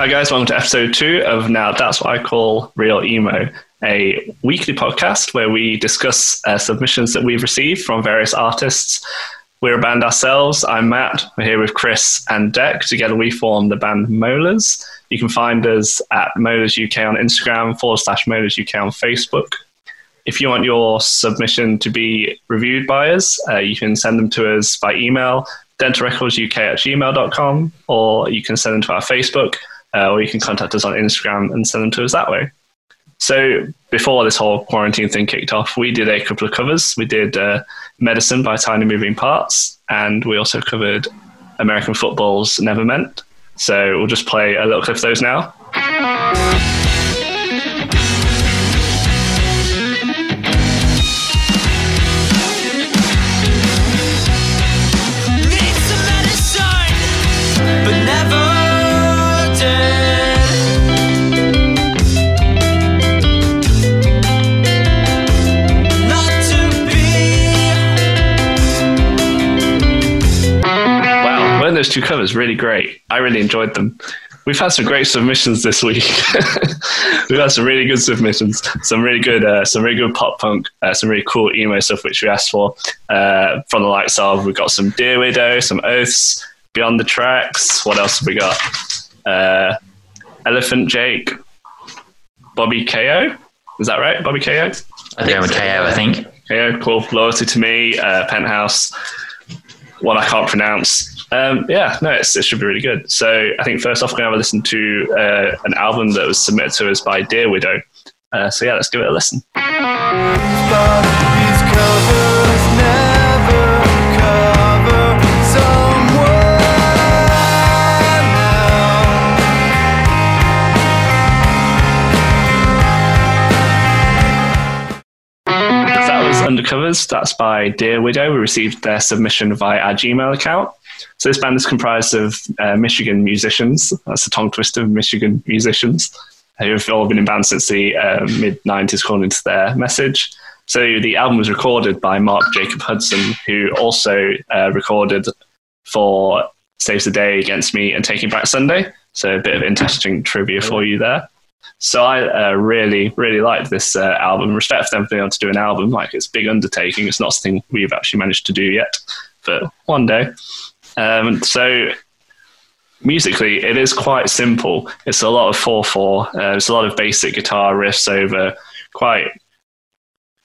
Hi guys, welcome to episode two of Now That's What I Call Real Emo, a weekly podcast where we discuss uh, submissions that we've received from various artists. We're a band ourselves. I'm Matt. We're here with Chris and Deck. Together we form the band Molars. You can find us at Molars UK on Instagram, forward slash Molars UK on Facebook. If you want your submission to be reviewed by us, uh, you can send them to us by email, dentalrecordsuk at gmail.com, or you can send them to our Facebook, uh, or you can contact us on Instagram and send them to us that way. So before this whole quarantine thing kicked off, we did a couple of covers. We did uh, Medicine by Tiny Moving Parts, and we also covered American football's Never Meant. So we'll just play a little clip of those now. Those two covers really great? I really enjoyed them. We've had some great submissions this week. We've had some really good submissions, some really good, uh, some really good pop punk, uh, some really cool emo stuff which we asked for. Uh, from the likes of, we've got some Dear Widow, some Oaths, Beyond the Tracks. What else have we got? Uh, Elephant Jake, Bobby KO. Is that right, Bobby KO? I think with KO, I think. KO, cool. Loyalty to me, uh, Penthouse. One I can't pronounce. Um, yeah, no, it should be really good. So I think first off, we're going to have a listen to uh, an album that was submitted to us by Dear Widow. Uh, so yeah, let's give it a listen. Undercovers. That's by Dear Widow. We received their submission via our Gmail account. So this band is comprised of uh, Michigan musicians. That's a tongue twister of Michigan musicians who have all been in bands since the uh, mid 90s, according to their message. So the album was recorded by Mark Jacob Hudson, who also uh, recorded for Saves the Day Against Me and Taking Back Sunday. So a bit of interesting trivia for you there. So I uh, really, really liked this uh, album. Respect for them being able to do an album. Like it's a big undertaking. It's not something we've actually managed to do yet, but one day. Um, so musically, it is quite simple. It's a lot of four four. Uh, it's a lot of basic guitar riffs over quite.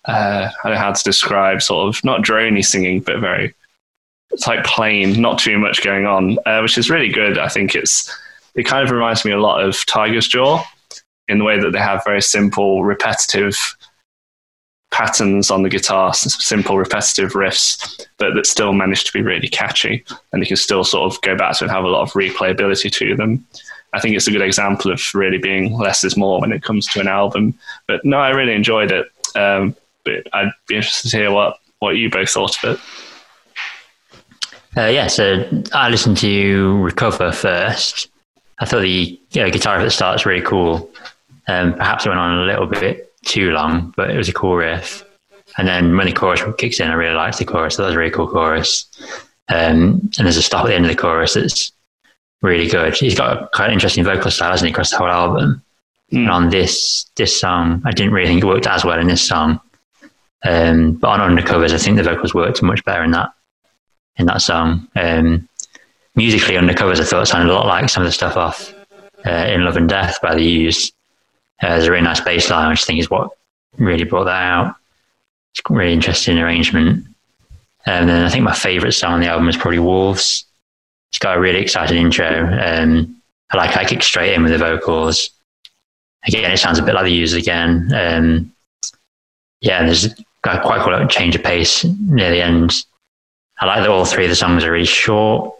Uh, I don't know how to describe sort of not drony singing, but very. It's like plain, not too much going on, uh, which is really good. I think it's. It kind of reminds me a lot of Tiger's Jaw in the way that they have very simple, repetitive patterns on the guitar, simple, repetitive riffs, but that still manage to be really catchy. And you can still sort of go back to and have a lot of replayability to them. I think it's a good example of really being less is more when it comes to an album. But no, I really enjoyed it. Um, but I'd be interested to hear what, what you both thought of it. Uh, yeah, so I listened to Recover first. I thought the you know, guitar at the start was really cool. Um, perhaps it went on a little bit too long, but it was a cool riff. And then when the chorus kicks in, I really liked the chorus. That was a really cool chorus. Um, and there's a stop at the end of the chorus that's really good. He's got a quite interesting vocal style, hasn't he, across the whole album? And on this this song, I didn't really think it worked as well in this song. Um, but on Undercovers, I think the vocals worked much better in that in that song. Um, musically, Undercovers, I thought sounded a lot like some of the stuff off uh, In Love and Death by The Used. Uh, there's a really nice bass line, which I think is what really brought that out. It's a really interesting arrangement. And then I think my favourite song on the album is probably Wolves. It's got a really exciting intro. Um, I like how it kicks straight in with the vocals. Again, it sounds a bit like The Used again. Um, yeah, there's got quite a change of pace near the end. I like that all three of the songs are really short.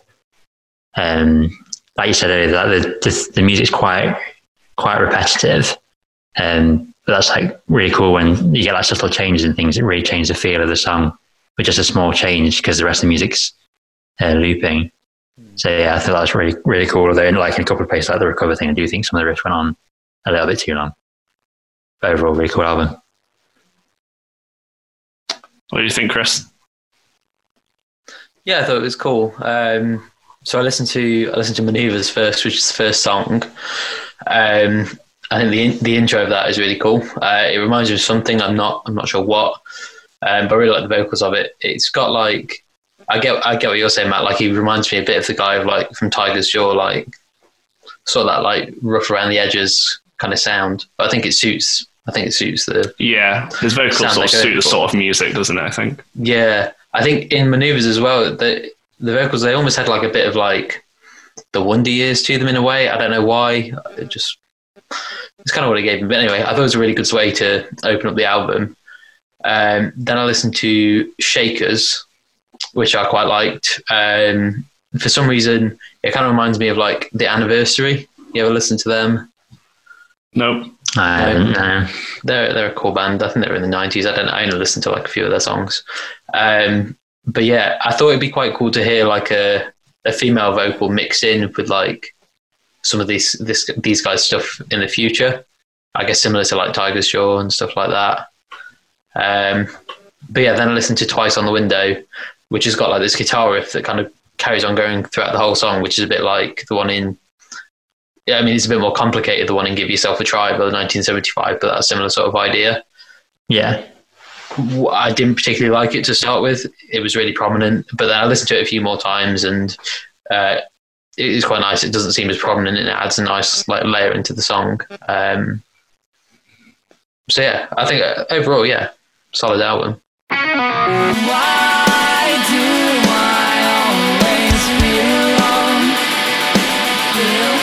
Um, like you said earlier, the, the, the music's quite quite repetitive. Um, but that's like really cool when you get like subtle changes in things that really change the feel of the song with just a small change because the rest of the music's uh, looping. So yeah, I thought that was really really cool. Although like in a couple of places like the recover thing, I do think some of the riffs went on a little bit too long. But overall, really cool album. What do you think, Chris? Yeah, I thought it was cool. Um, so I listened to I listened to Maneuvers first, which is the first song. Um, I think the the intro of that is really cool. Uh, it reminds me of something. I'm not I'm not sure what, um, but I really like the vocals of it. It's got like I get I get what you're saying, Matt. Like he reminds me a bit of the guy of like from Tiger's Jaw, like sort of that like rough around the edges kind of sound. But I think it suits. I think it suits the Yeah, his vocals sort of suit the sort of music, doesn't it? I think. Yeah, I think in maneuvers as well, the the vocals they almost had like a bit of like the Wonder Years to them in a way. I don't know why. It just it's kind of what I gave me. But anyway, I thought it was a really good way to open up the album. Um, then I listened to Shakers, which I quite liked. Um, for some reason, it kind of reminds me of like the Anniversary. You ever listen to them? Nope. I haven't, no. they're they're a cool band. I think they were in the nineties. I don't. I only listened to like a few of their songs. Um, but yeah, I thought it'd be quite cool to hear like a a female vocal mix in with like some of these this these guys stuff in the future. I guess similar to like Tiger's Jaw and stuff like that. Um, but yeah, then I listened to Twice on the Window, which has got like this guitar riff that kind of carries on going throughout the whole song, which is a bit like the one in yeah, I mean, it's a bit more complicated, the one in Give Yourself a Try by 1975, but that's a similar sort of idea. Yeah. I didn't particularly like it to start with. It was really prominent, but then I listened to it a few more times and uh, it is quite nice. It doesn't seem as prominent and it adds a nice like layer into the song. Um, so yeah, I think uh, overall, yeah, solid album. Why do I always feel alone? Feel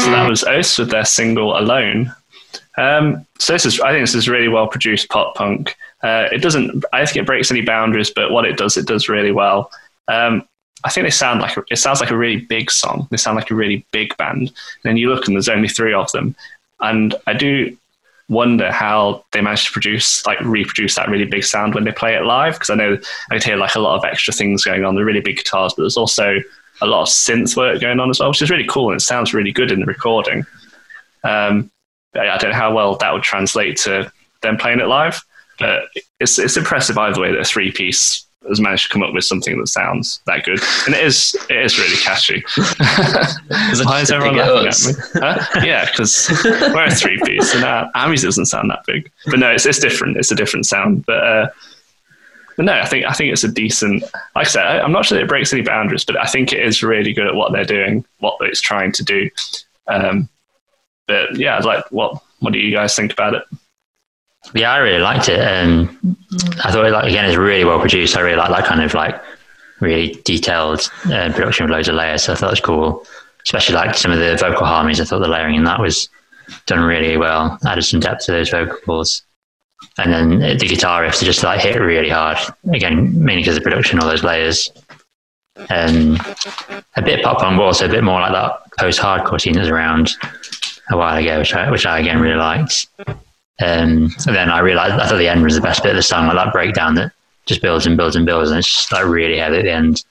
So that was Oath with their single "Alone." Um, so this is, I think, this is really well produced pop punk. Uh, it doesn't, I think it breaks any boundaries, but what it does, it does really well. Um, I think they sound like it sounds like a really big song. They sound like a really big band. And then you look and there's only three of them, and I do wonder how they managed to produce like reproduce that really big sound when they play it live because I know I could hear like a lot of extra things going on. The really big guitars, but there's also a lot of synth work going on as well, which is really cool and it sounds really good in the recording. Um, I don't know how well that would translate to them playing it live, but it's it's impressive either way that a three piece has managed to come up with something that sounds that good, and it is it is really catchy. Why is everyone laughing at me? Huh? Yeah, because we're a three piece, and uh, Ami's doesn't sound that big. But no, it's it's different. It's a different sound, but. Uh, but no, I think I think it's a decent. Like I said, I, I'm not sure that it breaks any boundaries, but I think it is really good at what they're doing, what it's trying to do. Um, but yeah, like what what do you guys think about it? Yeah, I really liked it. Um, I thought, it, like again, it's really well produced. I really like that kind of like really detailed uh, production with loads of layers. So I thought it was cool, especially like some of the vocal harmonies. I thought the layering in that was done really well. Added some depth to those vocals, and then the guitar riffs are just like hit really hard. Again, mainly because of the production, all those layers. Um, a bit pop punk, but also a bit more like that post-hardcore scene that's around a while ago, which I, which I again really liked. Um, and then I realized I thought the end was the best bit of the song, like that breakdown that just builds and builds and builds, and it's just like really heavy at the end.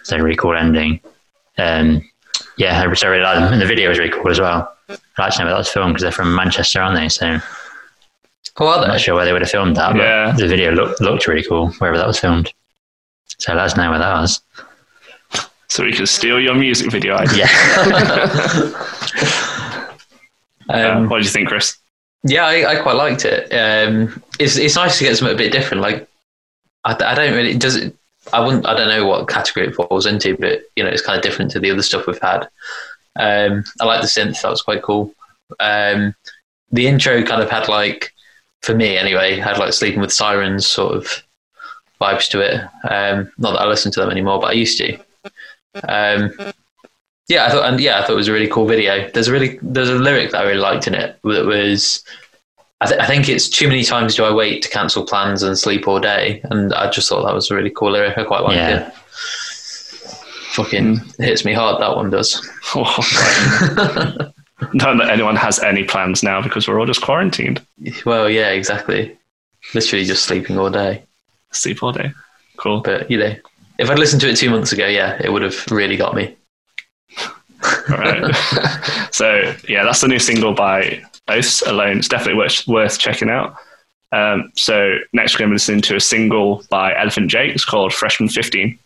It's a really cool ending. Um, yeah, I really like them, and the video was really cool as well. I like to know where that was filmed because they're from Manchester, aren't they? So I'm Who are not they? sure where they would have filmed that, but Yeah. the video looked looked really cool wherever that was filmed. So let us know where that was. So we can steal your music video idea. Yeah, Um, Uh, what do you think, Chris? Yeah, I, I quite liked it. Um, it's it's nice to get something a bit different. Like, I, I don't really does it. I wouldn't. I don't know what category it falls into, but you know, it's kind of different to the other stuff we've had. Um, I like the synth. That was quite cool. Um, the intro kind of had like, for me anyway, had like sleeping with sirens sort of vibes to it. Um, not that I listen to them anymore, but I used to. Yeah, I thought, and yeah, I thought it was a really cool video. There's a really, there's a lyric that I really liked in it that was, I, th- I think it's too many times do I wait to cancel plans and sleep all day, and I just thought that was a really cool lyric. I quite liked Yeah. it. Fucking hmm. hits me hard. That one does. Not that anyone has any plans now because we're all just quarantined. well, yeah, exactly. Literally just sleeping all day. Sleep all day. Cool. But you know, if I'd listened to it two months ago, yeah, it would have really got me. All right. so yeah, that's the new single by Oaths alone. It's definitely worth, worth checking out. Um, so next we're going to be listening to a single by Elephant Jake. It's called Freshman 15.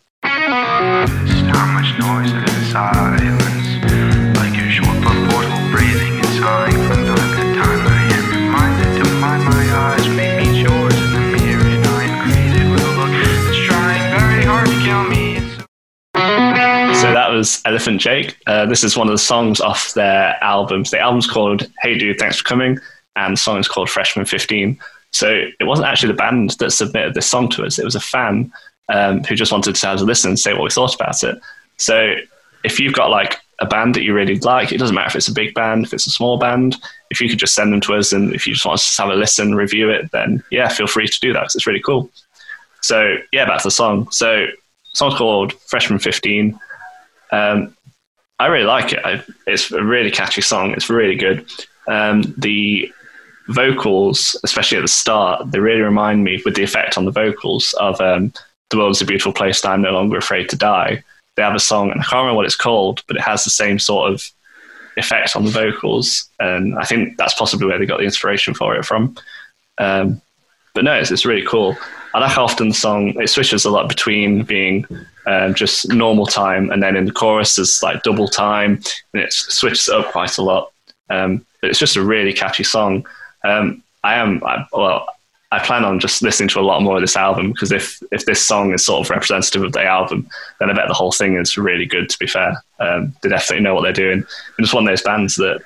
Was Elephant Jake. Uh, this is one of the songs off their albums. The album's called Hey Dude, Thanks for Coming, and the song is called Freshman 15. So it wasn't actually the band that submitted this song to us, it was a fan um, who just wanted to have a listen and say what we thought about it. So if you've got like a band that you really like, it doesn't matter if it's a big band, if it's a small band, if you could just send them to us and if you just want us to have a listen, review it, then yeah, feel free to do that 'cause it's really cool. So yeah, back to the song. So song's called Freshman 15. Um, I really like it. I, it's a really catchy song. It's really good. Um, the vocals, especially at the start, they really remind me with the effect on the vocals of um, "The World Is a Beautiful Place and I'm No Longer Afraid to Die." They have a song, and I can't remember what it's called, but it has the same sort of effect on the vocals, and I think that's possibly where they got the inspiration for it from. Um, but no, it's, it's really cool. I like how often the song it switches a lot between being um, just normal time and then in the chorus there's like double time and it switches up quite a lot. Um, but it's just a really catchy song. Um, I am I, well. I plan on just listening to a lot more of this album because if if this song is sort of representative of the album, then I bet the whole thing is really good. To be fair, um, they definitely know what they're doing. And it's one of those bands that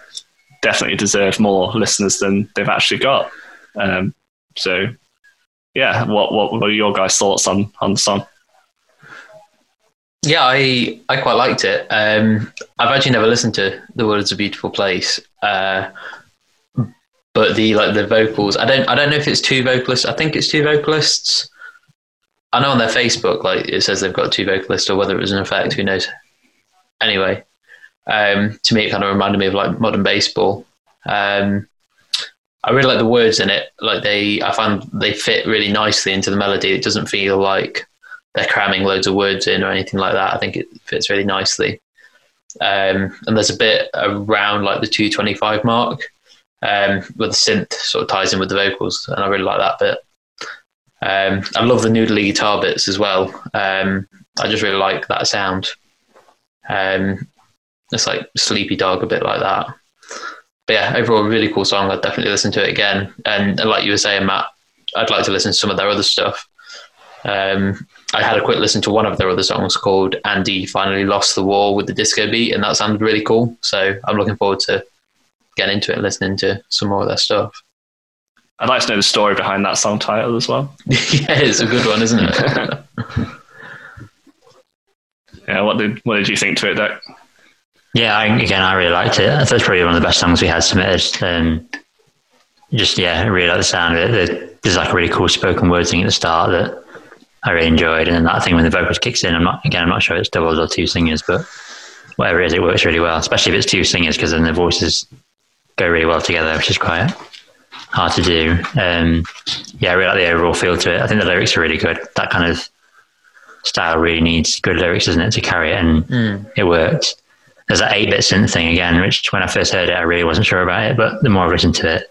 definitely deserve more listeners than they've actually got. Um, so, yeah, what what were your guys' thoughts on on the song? Yeah, I I quite liked it. Um, I've actually never listened to "The World Is a Beautiful Place," uh, but the like the vocals. I don't I don't know if it's two vocalists. I think it's two vocalists. I know on their Facebook, like it says they've got two vocalists, or whether it was an effect, who knows. Anyway, um, to me, it kind of reminded me of like modern baseball. Um, I really like the words in it. Like they, I find they fit really nicely into the melody. It doesn't feel like they're cramming loads of words in or anything like that. I think it fits really nicely. Um, and there's a bit around like the 225 mark um, where the synth sort of ties in with the vocals, and I really like that bit. Um, I love the noodly guitar bits as well. Um, I just really like that sound. Um, it's like Sleepy Dog, a bit like that. But yeah, overall, a really cool song. I'd definitely listen to it again. And like you were saying, Matt, I'd like to listen to some of their other stuff. Um, I had a quick listen to one of their other songs called Andy Finally Lost the War with the disco beat, and that sounded really cool. So I'm looking forward to getting into it and listening to some more of their stuff. I'd like to know the story behind that song title as well. yeah, it's a good one, isn't it? Yeah, what did what did you think to it, Doc? Yeah, I, again, I really liked it. I thought it was probably one of the best songs we had submitted. Um, just yeah, I really like the sound of it. There's like a really cool spoken word thing at the start that I really enjoyed, and then that thing when the vocals kicks in. I'm not again, I'm not sure it's doubles or two singers, but whatever it is, it works really well. Especially if it's two singers, because then the voices go really well together, which is quite hard to do. Um, yeah, I really like the overall feel to it. I think the lyrics are really good. That kind of style really needs good lyrics, doesn't it, to carry it, and it worked. There's that 8 bit synth thing again, which when I first heard it, I really wasn't sure about it, but the more I've listened to it,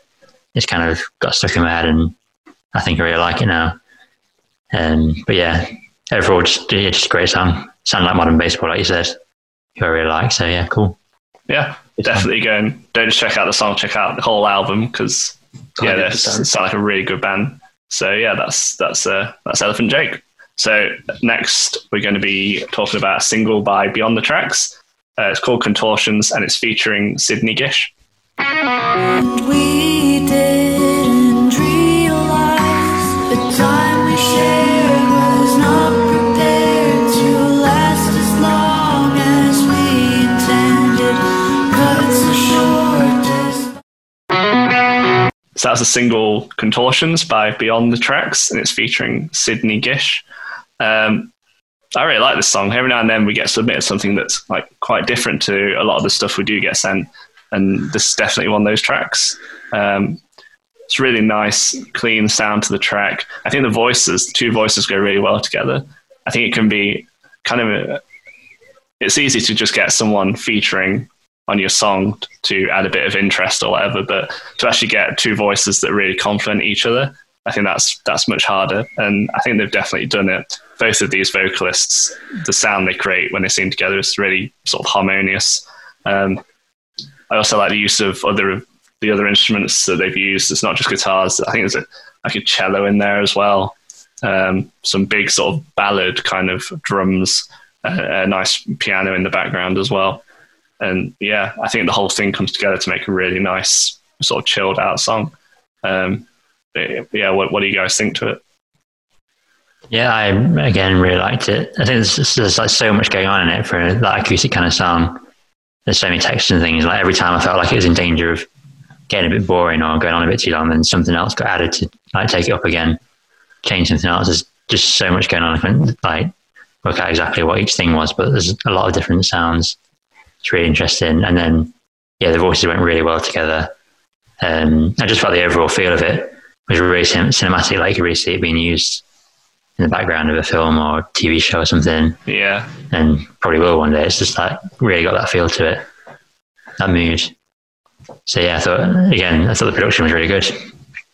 it's kind of got stuck in my head, and I think I really like it now. Um, but yeah, overall, just, yeah, just a great song. Sound like modern baseball, like you said, who I really like. So yeah, cool. Yeah, definitely go and don't just check out the song, check out the whole album because yeah, they 100%. sound like a really good band. So yeah, that's that's uh, that's Elephant Jake. So next we're going to be talking about a single by Beyond the Tracks. Uh, it's called Contortions and it's featuring Sidney Gish. We didn't realize the time we shared was not prepared to last as long as we intended. Cut so short. So that's a single Contortions by Beyond the Tracks and it's featuring Sidney Gish. Um, I really like this song. Every now and then we get submitted something that's like quite different to a lot of the stuff we do get sent, and this is definitely one of those tracks. Um, it's really nice, clean sound to the track. I think the voices, the two voices, go really well together. I think it can be kind of a, it's easy to just get someone featuring on your song to add a bit of interest or whatever. But to actually get two voices that really complement each other, I think that's that's much harder. And I think they've definitely done it. Both of these vocalists, the sound they create when they sing together is really sort of harmonious. Um, I also like the use of other the other instruments that they've used. It's not just guitars. I think there's a like a cello in there as well. Um, some big sort of ballad kind of drums, uh, a nice piano in the background as well. And yeah, I think the whole thing comes together to make a really nice sort of chilled out song. Um, yeah, what, what do you guys think to it? Yeah, I again really liked it. I think there's, there's like so much going on in it for that acoustic kind of sound. There's so many textures and things. Like every time I felt like it was in danger of getting a bit boring or going on a bit too long, then something else got added to like take it up again, change something else. There's just so much going on. I couldn't like work out exactly what each thing was, but there's a lot of different sounds. It's really interesting. And then yeah, the voices went really well together. Um, I just felt the overall feel of it was really cin- cinematic. Like you really see it being used in the background of a film or TV show or something, Yeah, and probably will one day. It's just like really got that feel to it, that mood. So yeah, I thought again, I thought the production was really good.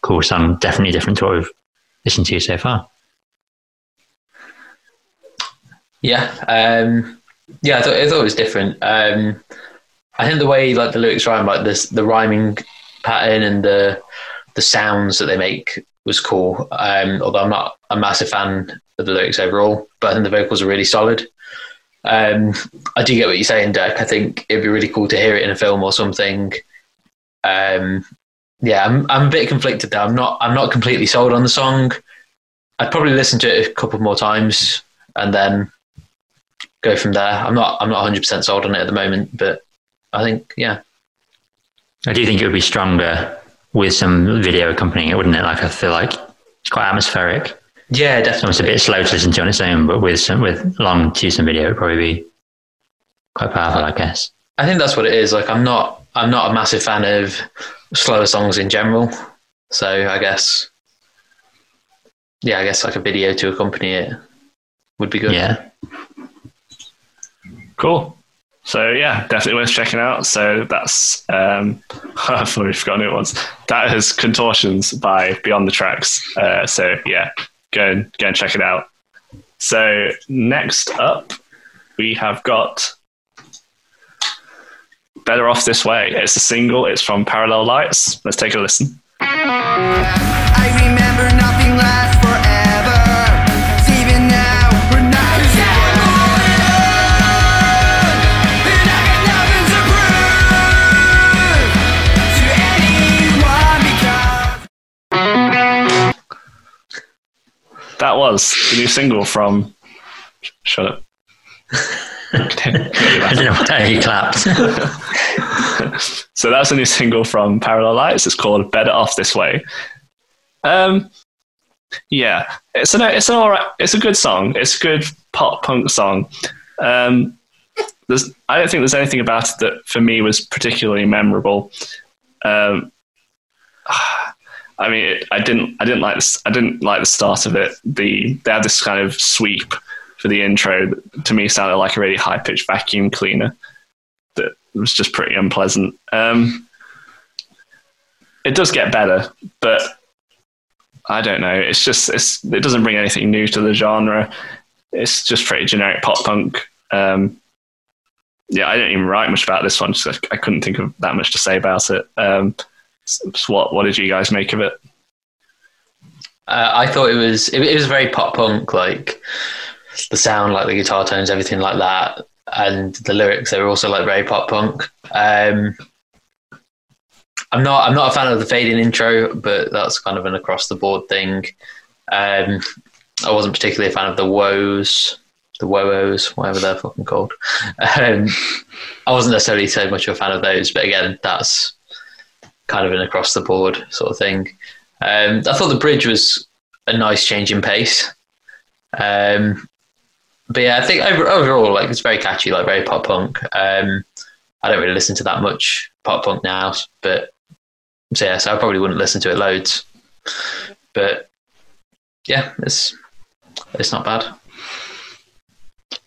Cool song, definitely different to what we've listened to so far. Yeah, um, yeah, I thought, I thought it was different. Um, I think the way like the lyrics rhyme, like this, the rhyming pattern and the the sounds that they make was cool. Um, although I'm not a massive fan of the lyrics overall, but I think the vocals are really solid. Um, I do get what you're saying, Dirk. I think it'd be really cool to hear it in a film or something. Um, yeah, I'm I'm a bit conflicted there. I'm not I'm not completely sold on the song. I'd probably listen to it a couple more times and then go from there. I'm not I'm not 100 percent sold on it at the moment, but I think yeah, I do think it would be stronger with some video accompanying it, wouldn't it? Like I feel like it's quite atmospheric. yeah, definitely. It's a bit slow to listen to on its own, but with some with long to some video, it'd probably be quite powerful, I guess. I think that's what it is. Like I'm not I'm not a massive fan of slower songs in general, so I guess yeah, I guess like a video to accompany it would be good. Yeah. cool. So yeah, definitely worth checking out. So that's um, I've already forgotten it was. That is Contortions by Beyond the Tracks. Uh, so yeah, go and go and check it out. So next up, we have got Better Off This Way. It's a single. It's from Parallel Lights. Let's take a listen. Was the new single from. Shut up. I don't know what he clapped. so that's a new single from Parallel Lights. It's called "Better Off This Way." Um, yeah, it's an it's an alright, it's a good song. It's a good pop punk song. Um, there's I don't think there's anything about it that for me was particularly memorable. Um, I mean, I didn't I didn't like. I didn't like the start of it. The they had this kind of sweep for the intro that to me sounded like a really high pitched vacuum cleaner that was just pretty unpleasant. Um, it does get better, but I don't know. It's just it's, it doesn't bring anything new to the genre. It's just pretty generic pop punk. Um, yeah, I didn't even write much about this one. I couldn't think of that much to say about it. Um, so what what did you guys make of it? Uh, I thought it was it, it was very pop punk, like the sound, like the guitar tones, everything like that, and the lyrics. They were also like very pop punk. Um, I'm not I'm not a fan of the fading intro, but that's kind of an across the board thing. Um, I wasn't particularly a fan of the woes, the woos, whatever they're fucking called. Um, I wasn't necessarily so much of a fan of those, but again, that's kind of an across the board sort of thing. Um, I thought the bridge was a nice change in pace. Um, but yeah, I think over, overall, like it's very catchy, like very pop punk. Um, I don't really listen to that much pop punk now, but so yeah, so I probably wouldn't listen to it loads. But yeah, it's it's not bad.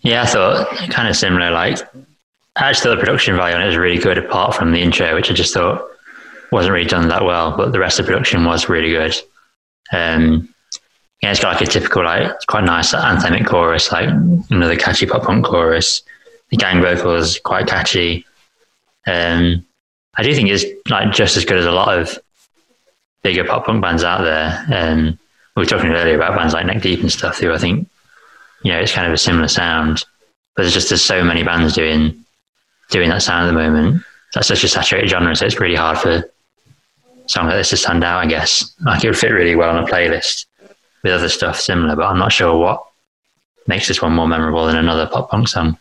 Yeah, I thought kind of similar. Like actually the production value on it was really good, apart from the intro, which I just thought wasn't really done that well. But the rest of the production was really good. Um, yeah, it's got like a typical, like it's quite nice anthemic chorus, like another catchy pop punk chorus. The gang vocals quite catchy. Um, I do think it's like just as good as a lot of bigger pop punk bands out there. Um, we were talking earlier about bands like Neck Deep and stuff, who I think you know it's kind of a similar sound. But there's just there's so many bands doing doing that sound at the moment. That's such a saturated genre, so it's really hard for song like this to stand out. I guess like it would fit really well on a playlist with other stuff similar, but I'm not sure what makes this one more memorable than another pop punk song.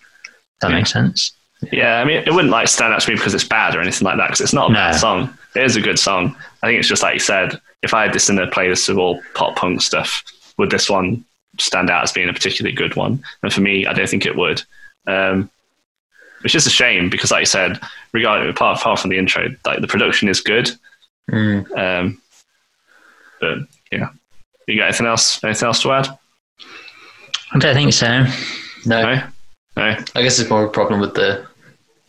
That makes sense. Yeah, I mean, it wouldn't like stand out to me because it's bad or anything like that. Because it's not a bad song. It is a good song. I think it's just like you said. If I had this in a playlist of all pop punk stuff, would this one stand out as being a particularly good one? And for me, I don't think it would. Um, which is a shame because, like you said, regarding apart, apart from the intro, like the production is good. Mm. Um, but yeah, you got anything else? Anything else to add? I don't think so. No, No, no. I guess it's more of a problem with the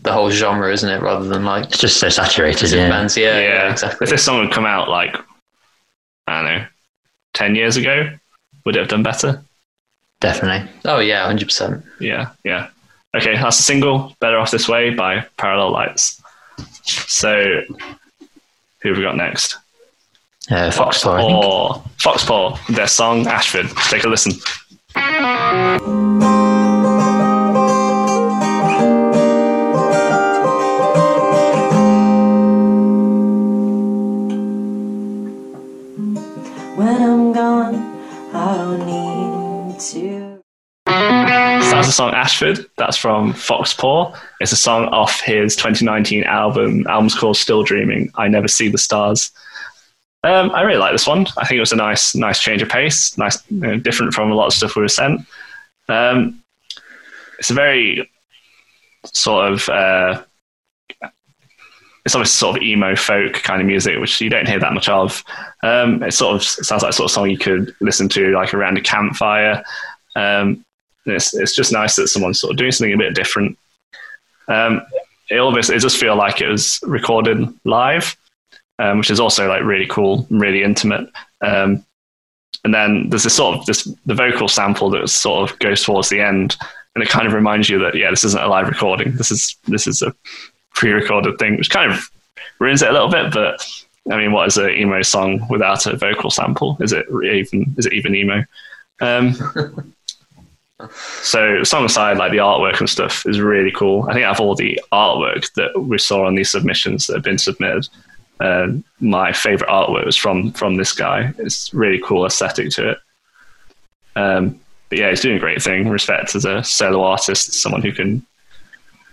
the whole genre, isn't it? Rather than like It's just so saturated. specific Yeah. bands. Yeah, yeah, exactly. If this song had come out like I don't know, ten years ago, would it have done better? Definitely. Oh yeah, hundred percent. Yeah, yeah. Okay, that's a single, Better Off This Way by Parallel Lights. So, who have we got next? Uh, Foxtrot, I think. Or Foxpaw, their song Ashford. Take a listen. Song Ashford. That's from Foxpaw. It's a song off his 2019 album. Album's called Still Dreaming. I Never See the Stars. Um, I really like this one. I think it was a nice, nice change of pace. Nice, you know, different from a lot of stuff we were sent. Um, it's a very sort of. Uh, it's obviously sort of emo folk kind of music, which you don't hear that much of. Um, it sort of sounds like sort of song you could listen to like around a campfire. Um, it's it's just nice that someone's sort of doing something a bit different. Um, it obviously it does feel like it was recorded live, um, which is also like really cool, really intimate. Um, and then there's this sort of this the vocal sample that sort of goes towards the end, and it kind of reminds you that yeah, this isn't a live recording. This is this is a pre-recorded thing, which kind of ruins it a little bit. But I mean, what is an emo song without a vocal sample? Is it even is it even emo? Um, so song aside, like the artwork and stuff is really cool. I think out of all the artwork that we saw on these submissions that have been submitted, uh, my favorite artwork was from from this guy. It's really cool aesthetic to it. Um, but yeah, he's doing a great thing. Respect as a solo artist, someone who can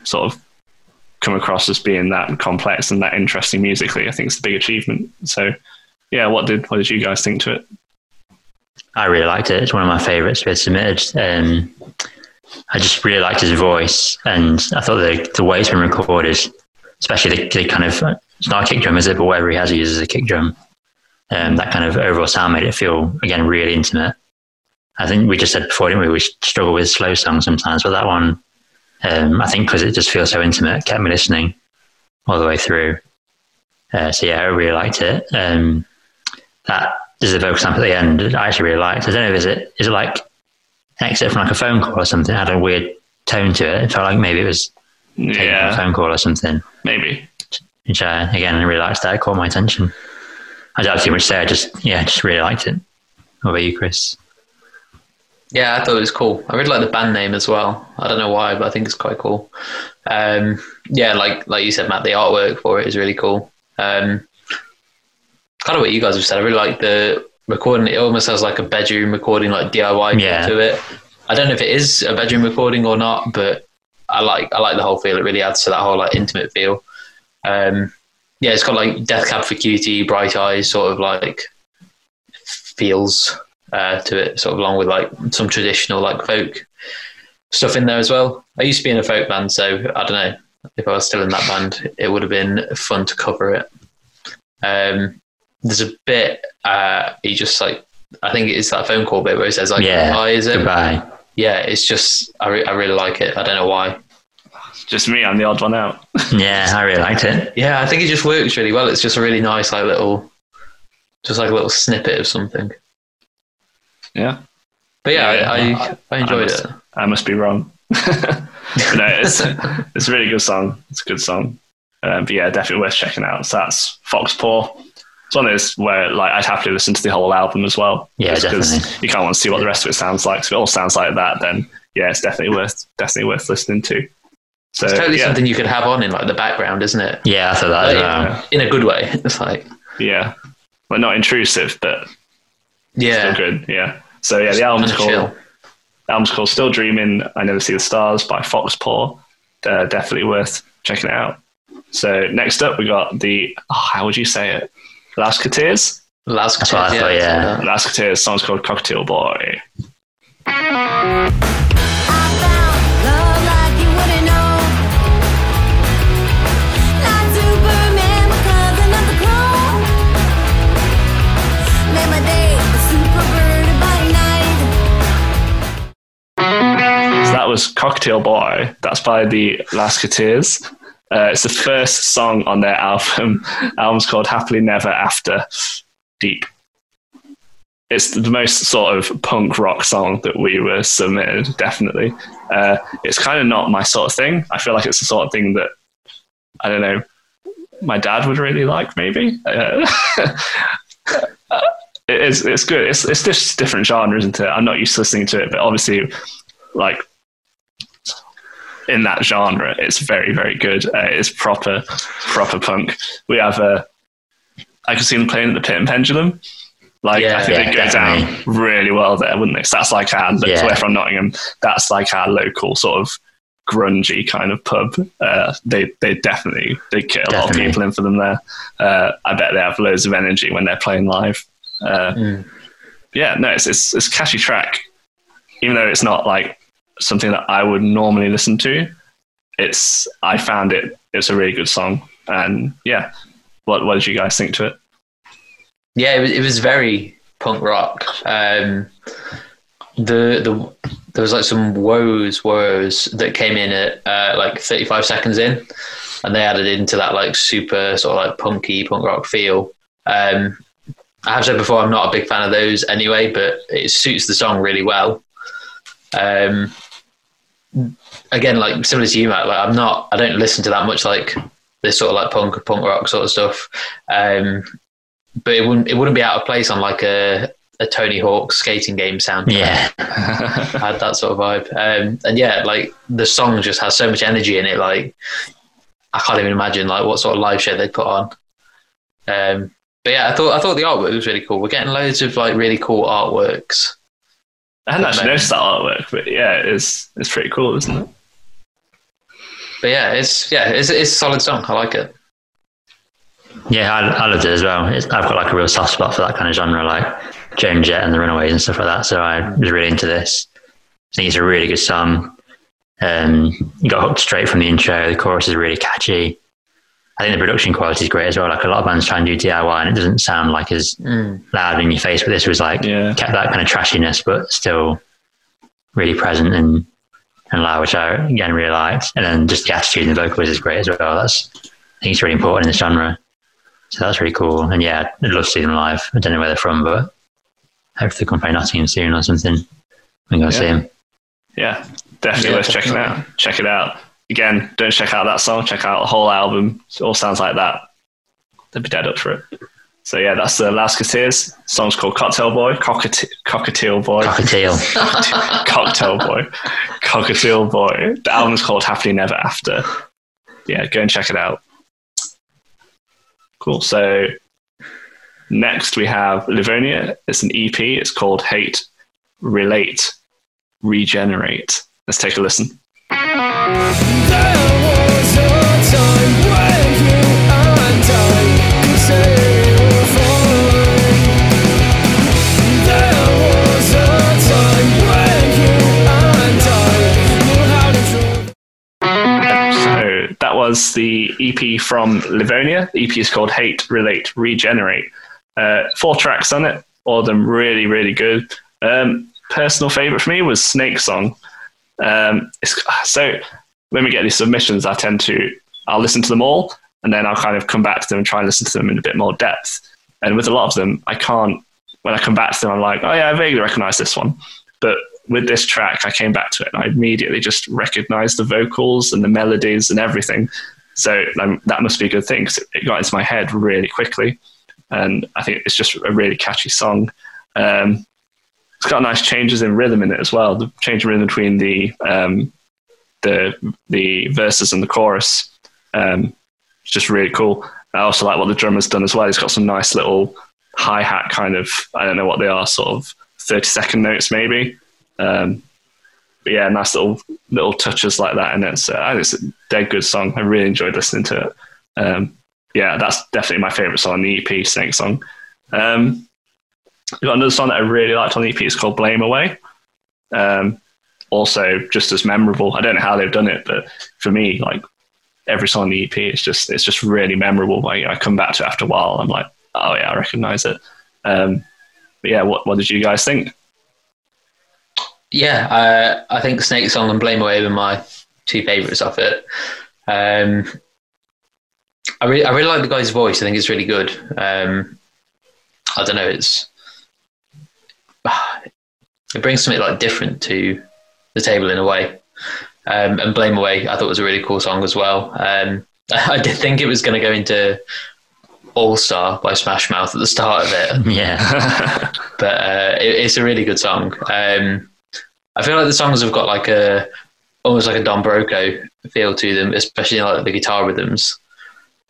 sort of come across as being that complex and that interesting musically. I think it's a big achievement. So yeah, what did what did you guys think to it? I really liked it. It's one of my favourites we submitted. Um, I just really liked his voice, and I thought the the way it's been recorded, especially the, the kind of it's not a kick drum, is it? But whatever he has, he uses a kick drum. Um, that kind of overall sound made it feel again really intimate. I think we just said before, didn't we? We struggle with slow songs sometimes, but that one, um, I think, because it just feels so intimate, kept me listening all the way through. Uh, so yeah, I really liked it. Um, that there's a vocal sample at the end. I actually really liked. I don't know if is it is it like an exit from like a phone call or something. It had a weird tone to it. It felt like maybe it was taken from a Yeah, phone call or something. maybe. Which I, again, I really liked that. It caught my attention. I don't have too much to say. I just yeah, just really liked it. What about you, Chris? Yeah, I thought it was cool. I really like the band name as well. I don't know why, but I think it's quite cool. Um, yeah, like like you said, Matt, the artwork for it is really cool. Um, kind of what you guys have said. I really like the recording. It almost has like a bedroom recording, like DIY Yeah. to it. I don't know if it is a bedroom recording or not, but I like I like the whole feel. It really adds to that whole like intimate feel. Um, yeah, it's got like Death Cab for Cutie, Bright Eyes, sort of like feels uh, to it, sort of along with like some traditional like folk stuff in there as well. I used to be in a folk band, so I don't know if I was still in that band, it would have been fun to cover it. Um, there's a bit uh, he just like I think it's that phone call bit where he says like Yeah, "Hi, is it?" Goodbye. Yeah, it's just I, re- I really like it. I don't know why. Just me, I'm the odd one out. Yeah, I really liked it. Yeah, I think it just works really well. It's just a really nice, like little, just like a little snippet of something. yeah. But yeah, Yeah, I, I, I enjoyed must, it. I must be wrong. No, it's, it's a really good song. It's a good song. Um, but yeah, definitely worth checking out. So that's Fox Paw. It's one of those where like I'd happily listen to the whole album as well. Yeah, Just 'cause definitely. You can't want to see what the rest of it sounds like. So if it all sounds like that, then yeah, it's definitely worth definitely worth listening to. So It's totally yeah, something you could have on in like the background, isn't it? Yeah, I thought that Like, well. In a good way. It's like, yeah, well, not intrusive, but yeah, still good. Yeah. So yeah, the album's Kinda called the album's called Still Dreaming. I Never See the Stars by Fox Paw. Uh, definitely worth checking it out. So next up, we got the oh, how would you say it? Lasketeers. Last That's what I thought, yeah. Lasketeers. Song's called Cocktail Boy. I found love like you wouldn't know. Not Superman, but cousin of the clone. Made my day a super bird by night. So that was Cocktail Boy. That's by the Lasketeers. Uh, it's the first song on their album. album's called Happily Never After Deep. It's the most sort of punk rock song that we were submitted, definitely. Uh, it's kind of not my sort of thing. I feel like it's the sort of thing that, I don't know, my dad would really like, maybe. Uh, it is, it's good. It's, it's just different genre, isn't it? I'm not used to listening to it, but obviously, like, in that genre, it's very, very good. Uh, it's proper, proper punk. We have a. I I could see them playing at the Pit and Pendulum. Like Yeah, I think yeah, they'd go down really well there, wouldn't they? So that's like our Yeah. we're from Nottingham. That's like our local sort of grungy kind of pub. Uh, they they definitely they get a lot of people in for them there. Uh, I bet they have loads of energy when they're playing live. Uh, Mm. Yeah, no, it's, it's it's a catchy track, even though it's not like something that I would normally listen to. It's I found it. It's a really good song, and yeah. What what did you guys think to it? Yeah, it was, it was very punk rock. Um, the the there was like some woes woes that came in at uh, like 35 seconds in, and they added into that like super sort of like punky punk rock feel. Um, I have said before I'm not a big fan of those anyway, but it suits the song really well. Um, again, like similar to you, Matt, like I'm not, I don't listen to that much like this sort of like punk punk rock sort of stuff. Um, but it wouldn't it wouldn't be out of place on like a a Tony Hawk skating game soundtrack. Yeah, had that sort of vibe. Um, and yeah, like the song just has so much energy in it. Like I can't even imagine like what sort of live show they put on. Um, but yeah, I thought I thought the artwork was really cool. We're getting loads of like really cool artworks. I hadn't actually noticed that artwork, but yeah, it's it's pretty cool, isn't it? But yeah, it's yeah, it's it's a solid song. I like it. yeah, I, I loved it as well. It's, I've got like a real soft spot for that kind of genre, like Joan Jett and the Runaways and stuff like that. So I was really into this. I think it's a really good song. Um, you got hooked straight from the intro. The chorus is really catchy. I think the production quality is great as well. Like a lot of bands try and do DIY, and it doesn't sound like as Mm. loud in your face. But this was like Yeah. kept that kind of trashiness, but still really present and and loud, which I again really liked. And then just the attitude and the vocals is great as well. That's I think it's really important in this genre. So that's really cool. And yeah, I'd love to see them live. I don't know where they're from, but hopefully they come play Nottingham soon or something. We can go see Yeah. them. Yeah, definitely Yeah, worth checking out. Check it out. Again, don't check out that song. Check out the whole album. It all sounds like that. They'd be dead up for it. So yeah, that's the Last Tears. song's called Cocktail Boy, Cockate- Cockatiel Boy, Cockatiel. Cocktail Boy, Cockatiel Boy. The album's called Happily Never After. Yeah, go and check it out. Cool. So next we have Livonia. It's an EP. It's called Hate, Relate, Regenerate. Let's take a listen. So that was the EP from Livonia. The EP is called Hate, Relate, Regenerate. Uh, four tracks on it, all of them really, really good. Um, personal favorite for me was Snake Song. Um, so when we get these submissions, I tend to I'll listen to them all, and then I'll kind of come back to them and try and listen to them in a bit more depth. And with a lot of them, I can't. When I come back to them, I'm like, oh yeah, I vaguely recognize this one. But with this track, I came back to it and I immediately just recognized the vocals and the melodies and everything. So um, that must be a good thing because it, got into my head really quickly. And I think it's just a really catchy song. Um, it's got nice changes in rhythm in it as well. The change in rhythm between the um, the the verses and the chorus, um, it's just really cool. I also like what the drummer's done as well. He's got some nice little hi hat kind of I don't know what they are, sort of thirty second notes maybe. Um, but yeah, nice little little touches like that, and it's uh, it's a dead good song. I really enjoyed listening to it. Um, yeah, that's definitely my favorite song on the EP, Snake Song. Um, got another song that I really liked on the EP. It's called Blame Away. Um, also, just as memorable. I don't know how they've done it, but for me, like every song on the EP, it's just it's just really memorable. Like I come back to it after a while, I'm like, oh yeah, I recognize it. Um, but yeah, what what did you guys think? Yeah, uh, I think Snake Song and Blame Away were my two favourites of it. Um, I really, I really like the guy's voice. I think it's really good. Um, I don't know, it's it brings something like different to the table in a way. Um, and Blame Away, I thought was a really cool song as well. Um, I did think it was going to go into All Star by Smash Mouth at the start of it, Yeah. but uh, it, it's a really good song. Um, I feel like the songs have got like a almost like a Don Broco feel to them, especially like the guitar rhythms.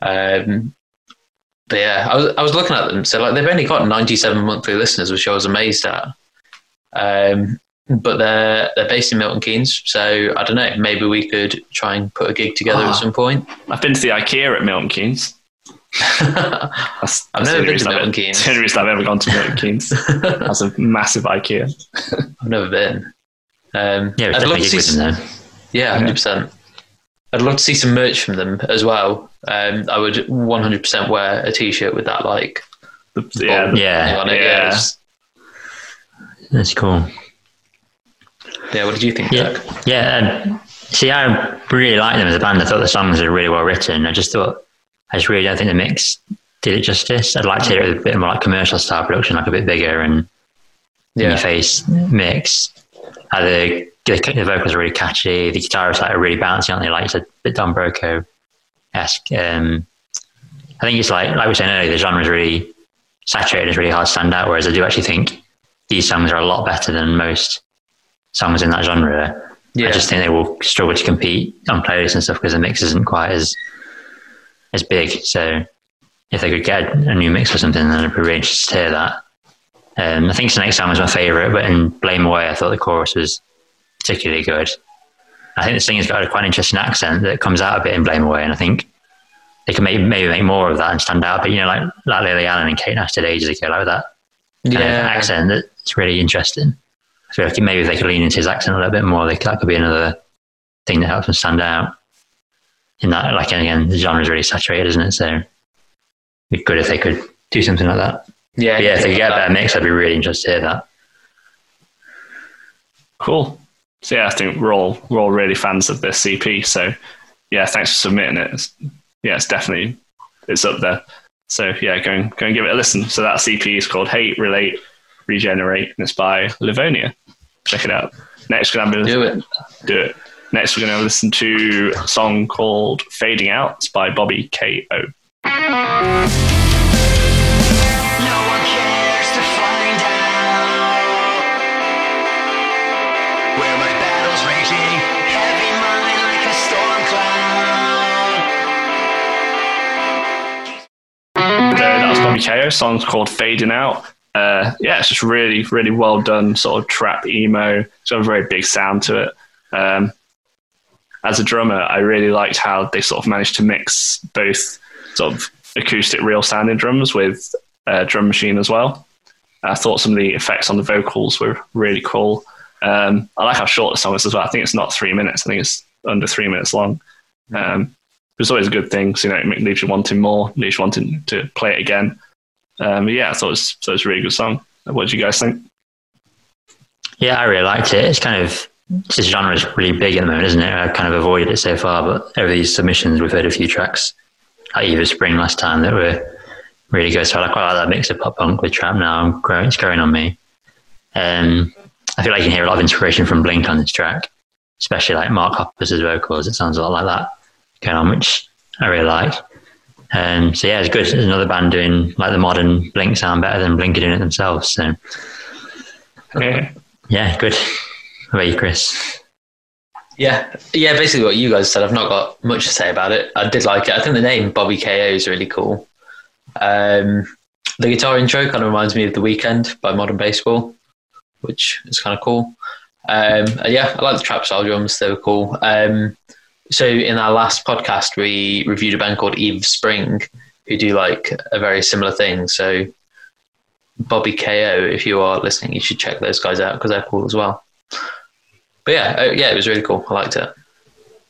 Um, but yeah, I was I was looking at them, so like they've only got 97 monthly listeners, which I was amazed at. Um, but they're they're based in Milton Keynes, so I don't know. Maybe we could try and put a gig together Ah. at some point. I've been to the IKEA at Milton Keynes. That's, I've that's never been reason to I've- Milton Keynes. The only reason I've ever gone to Milton Keynes. That's a massive IKEA. I've never been. Um, Yeah, I'd love to see with some, them. Yeah, hundred percent. I'd love to see some merch from them as well. Um, I would one hundred percent wear a T-shirt with that like The, yeah, Yeah. on it. Yeah. Yeah, That's cool. Yeah. What did you think, Yeah, Jack? yeah. Um, see, I really like them as a band. I thought the songs were really well written. I just thought, I just really don't think the mix did it justice. I'd like to hear it with a bit more like commercial style production, like a bit bigger and in Yeah, your face mix. Uh, the, the the vocals are really catchy. The guitarists like, are really bouncy, aren't they? Like said, a bit Don Broco esque. Um, I think it's like like we were saying earlier, the genre is really saturated. It's really hard to stand out. Whereas I do actually think these songs are a lot better than most songs in that genre. yeah, I just think they will struggle to compete on playlists and stuff because the mix isn't quite as as big. So if they could get a new mix or something, then I'd be really interested to hear that. Um, I think Snake Song was my favourite, but in Blame Away, I thought the chorus was particularly good. I think the singer's got a quite interesting accent that comes out a bit in Blame Away, and I think they can maybe, maybe make more of that and stand out. But you know, like like Lily Allen and Kate Nash did ages ago, like that yeah. accent that's really interesting. Feel maybe if they could lean into his accent a little bit more, they, that could be another thing that helps him stand out. In that, like and again, the genre is really saturated, isn't it? So it'd be good if they could do something like that. yeah, But yeah, if they could get a that. better mix, I'd be really interested to hear that. Cool. So yeah, I think we're all we're all really fans of this EP. So yeah, thanks for submitting it. It's, yeah, it's definitely it's up there. So yeah, go and go and give it a listen. So that EP is called Hate, Relate, Regenerate, and it's by Livonia. Check it out. Next, we're gonna have Do it. do it. Next, we're gonna listen to a song called Fading Out. It's by Bobby K O. No one cares to find out where my battle's raging, heavy mind like a storm cloud. That was Bobby KO. Song's called Fading Out. Uh, yeah, it's just really, really well done, sort of trap emo. It's got a very big sound to it. Um, as a drummer, I really liked how they sort of managed to mix both sort of acoustic, real sounding drums with uh, drum machine as well. I thought some of the effects on the vocals were really cool. Um, I like how short the song is as well. I think it's not three minutes. I think it's under three minutes long. Um, it's always a good thing. So, you know, it leaves you wanting more, leaves you wanting to play it again. Um, yeah, I thought it so it's a really good song. What do you guys think? Yeah, I really liked it. It's kind of this genre is really big at the moment, isn't it? I've kind of avoided it so far, but over these submissions, we've heard a few tracks, like Eva Spring last time, that were really good. So I quite like that mix of pop punk with trap now. Growing, it's growing on me. Um, I feel like you can hear a lot of inspiration from Blink on this track, especially like Mark Hoppus' vocals. It sounds a lot like that going on, which I really like. Um, so yeah, it's good. There's another band doing like the modern Blink sound better than Blink are doing it themselves. So Yeah. yeah, good. How about you, Chris? Yeah, yeah. Basically, what you guys said. I've not got much to say about it. I did like it. I think the name Bobby KO is really cool. Um, the guitar intro kind of reminds me of The Weekend by Modern Baseball, which is kind of cool. Um, yeah, I like the trap style drums; they were cool. Um, so in our last podcast, we reviewed a band called Eve Spring, who do like a very similar thing. So Bobby KO, if you are listening, you should check those guys out because they're cool as well. But yeah, uh, yeah, it was really cool. I liked it.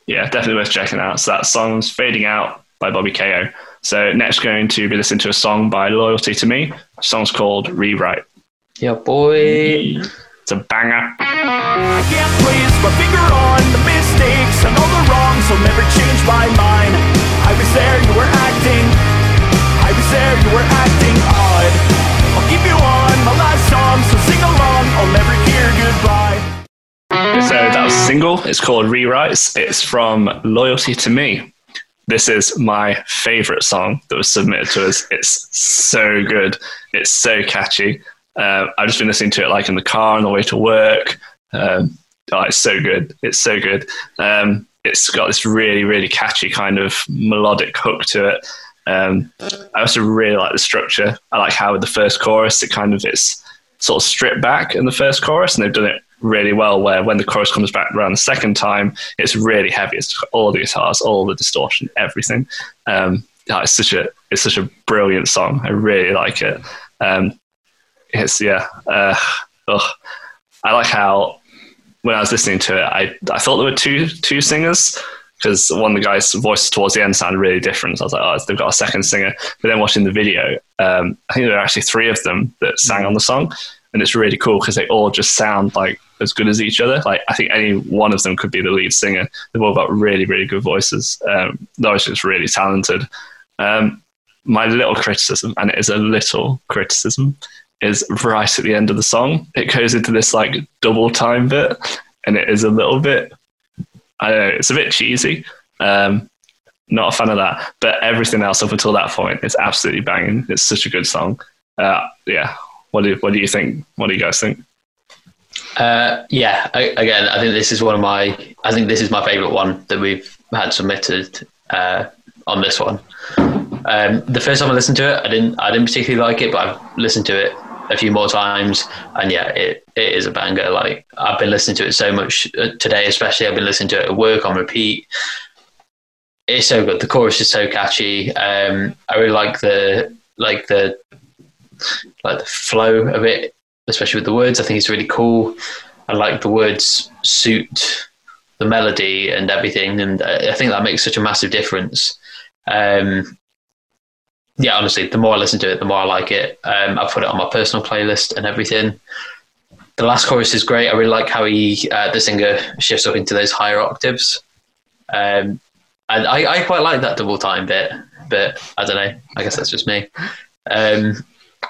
yeah, definitely worth checking out. So that song's Fading Out by Bobby KO. So next going to be listening to a song by Loyalty to Me. The song's called Rewrite. Yeah, boy. It's a banger. Mistakes. I know the wrongs will never change my mind. I was there, you were acting. I was there, you were acting odd. I'll keep you on my last song, so sing along. I'll never hear goodbye. So that was a single. It's called Rewrites. It's from Loyalty to Me. This is my favorite song that was submitted to us. It's so good. It's so catchy. Uh, I've just been listening to it like in the car on the way to work. Um, oh, it's so good. It's so good. Um, it's got this really, really catchy kind of melodic hook to it. Um, I also really like the structure. I like how with the first chorus, it kind of it's sort of stripped back in the first chorus, and they've done it really well. Where when the chorus comes back around the second time, it's really heavy. It's all the guitars, all the distortion, everything. Um, yeah, it's such a it's such a brilliant song. I really like it. Um, it's yeah. Uh. I like how when I was listening to it, I I thought there were two two singers because one of the guys' voice towards the end sounded really different. So I was like, oh, they've got a second singer. But then watching the video, um, I think there are actually three of them that sang on the song, and it's really cool because they all just sound like as good as each other. Like I think any one of them could be the lead singer. They've all got really really good voices. Um, they're just really talented. Um, my little criticism, and it is a little criticism, is right at the end of the song. It goes into this like double time bit, and it is a little bit. I don't know. It's a bit cheesy. Um, not a fan of that. But everything else up until that point is absolutely banging. It's such a good song. Uh, yeah. What do What do you think? What do you guys think? Uh, yeah, I, again, I think this is one of my. I think this is my favourite one that we've had submitted uh, on this one. Um, the first time I listened to it, I didn't. I didn't particularly like it, but I've listened to it a few more times, and yeah, it, it is a banger. Like I've been listening to it so much uh, today, especially. I've been listening to it at work on repeat. It's so good. The chorus is so catchy. Um, I really like the like the like the flow of it, especially with the words. I think it's really cool. I like the words suit the melody and everything, and I I think that makes such a massive difference. Um, yeah, honestly, the more I listen to it, the more I like it. Um, I put it on my personal playlist and everything. The last chorus is great. I really like how he, uh, the singer, shifts up into those higher octaves. Um, and I, I quite like that double time bit, but I don't know. I guess that's just me. Um,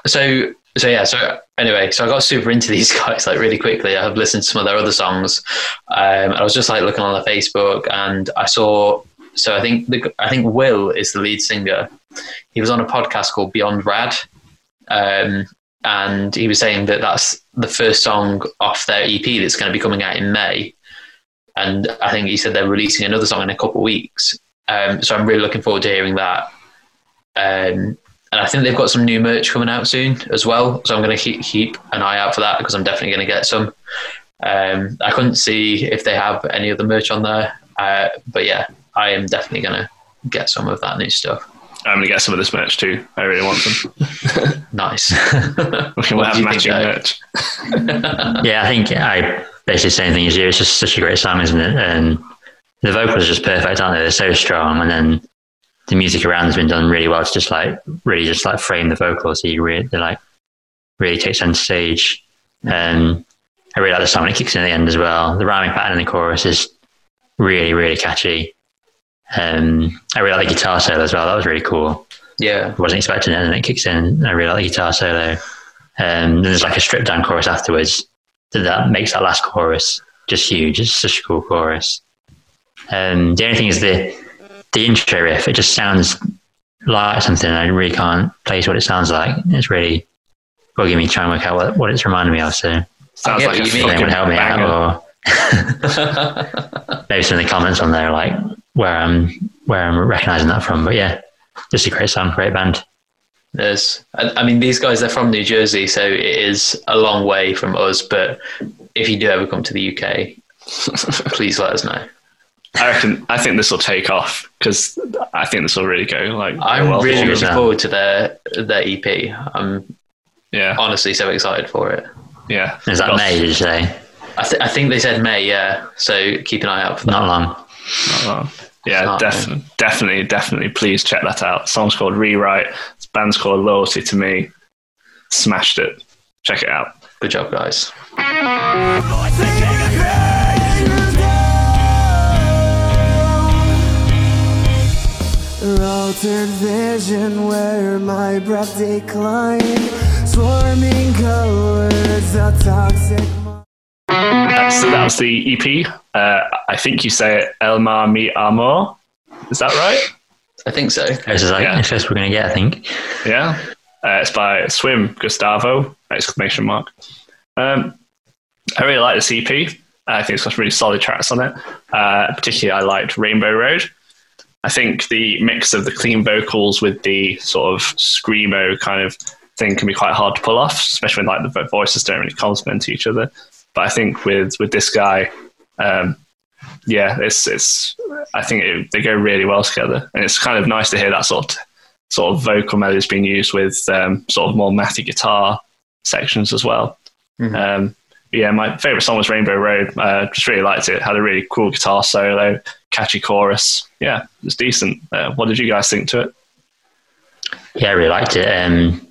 so, so yeah. So anyway, so I got super into these guys like really quickly. I have listened to some of their other songs. Um, I was just like looking on their Facebook, and I saw. So I think the, I think Will is the lead singer. He was on a podcast called Beyond Rad, um, and he was saying that that's the first song off their EP that's going to be coming out in May. And I think he said they're releasing another song in a couple of weeks. Um, so I'm really looking forward to hearing that. Um, and I think they've got some new merch coming out soon as well. So I'm going to keep, keep an eye out for that because I'm definitely going to get some. Um, I couldn't see if they have any other merch on there, uh, but yeah, I am definitely going to get some of that new stuff. I'm gonna get some of this merch too. I really want them. Nice. We can What have do you think, matching merch. Yeah, I think I basically the same thing as you. It's just such a great song, isn't it? And the vocals are just perfect, aren't they? They're so strong, and then the music around has been done really well to just like really just like frame the vocals. So you really they like really take center stage. And I really like the song when it kicks in at the end as well. The rhyming pattern in the chorus is really, really catchy. Um, I really like the guitar solo as well. That was really cool. Yeah. I wasn't expecting it, and then it kicks in. I really like the guitar solo. Um, then there's like a stripped down chorus afterwards that, that makes that last chorus just huge. It's such a cool chorus. Um, the only thing is the the intro riff. It just sounds like something I really can't place what it sounds like. It's really bugging me trying to work out what, what it's reminding me of. So Sounds like you mean. if anyone fucking would help me banger. out, or maybe some in the comments on there, like where I'm where I'm recognizing that from. But yeah, just a great sound, great band. There's, I, I mean, these guys, they're from New Jersey, so it is a long way from us. But if you do ever come to the UK, please let us know. I reckon. I think this will take off because I think this will really go. Like, I'm well really forward. looking now. forward to their their EP. I'm Yeah, honestly so excited for it. yeah. Is that Got- May? Did you say? I, th- I think they said May, yeah. So keep an eye out for that. Not long. Well, yeah, definitely, definitely, definitely. Please check that out. song's called Rewrite. This band's called Loyalty to Me. Smashed it. Check it out. Good job, guys. Altered vision where my breath declined. Swarming colors, a toxic. So that was the EP. Uh, I think you say it, El Mar Mi Amor. Is that right? I think so. This is like Yeah. the first we're going to get, I think. Yeah. Uh, it's by Swim Gustavo! Exclamation mark. Um, I really like this EP. I think it's got really solid tracks on it. Uh, particularly, I liked Rainbow Road. I think the mix of the clean vocals with the sort of screamo kind of thing can be quite hard to pull off, especially when like the voices don't really complement each other. But I think with with this guy, um, yeah, it's it's. I think it, they go really well together, and it's kind of nice to hear that sort of sort of vocal melodies being used with um, sort of more mathy guitar sections as well. Mhm. Um, yeah, my favorite song was Rainbow Road. Uh, just really liked it. Had a really cool guitar solo, catchy chorus. Yeah, it was decent. Uh, what did you guys think to it? Yeah, I really liked it. Um,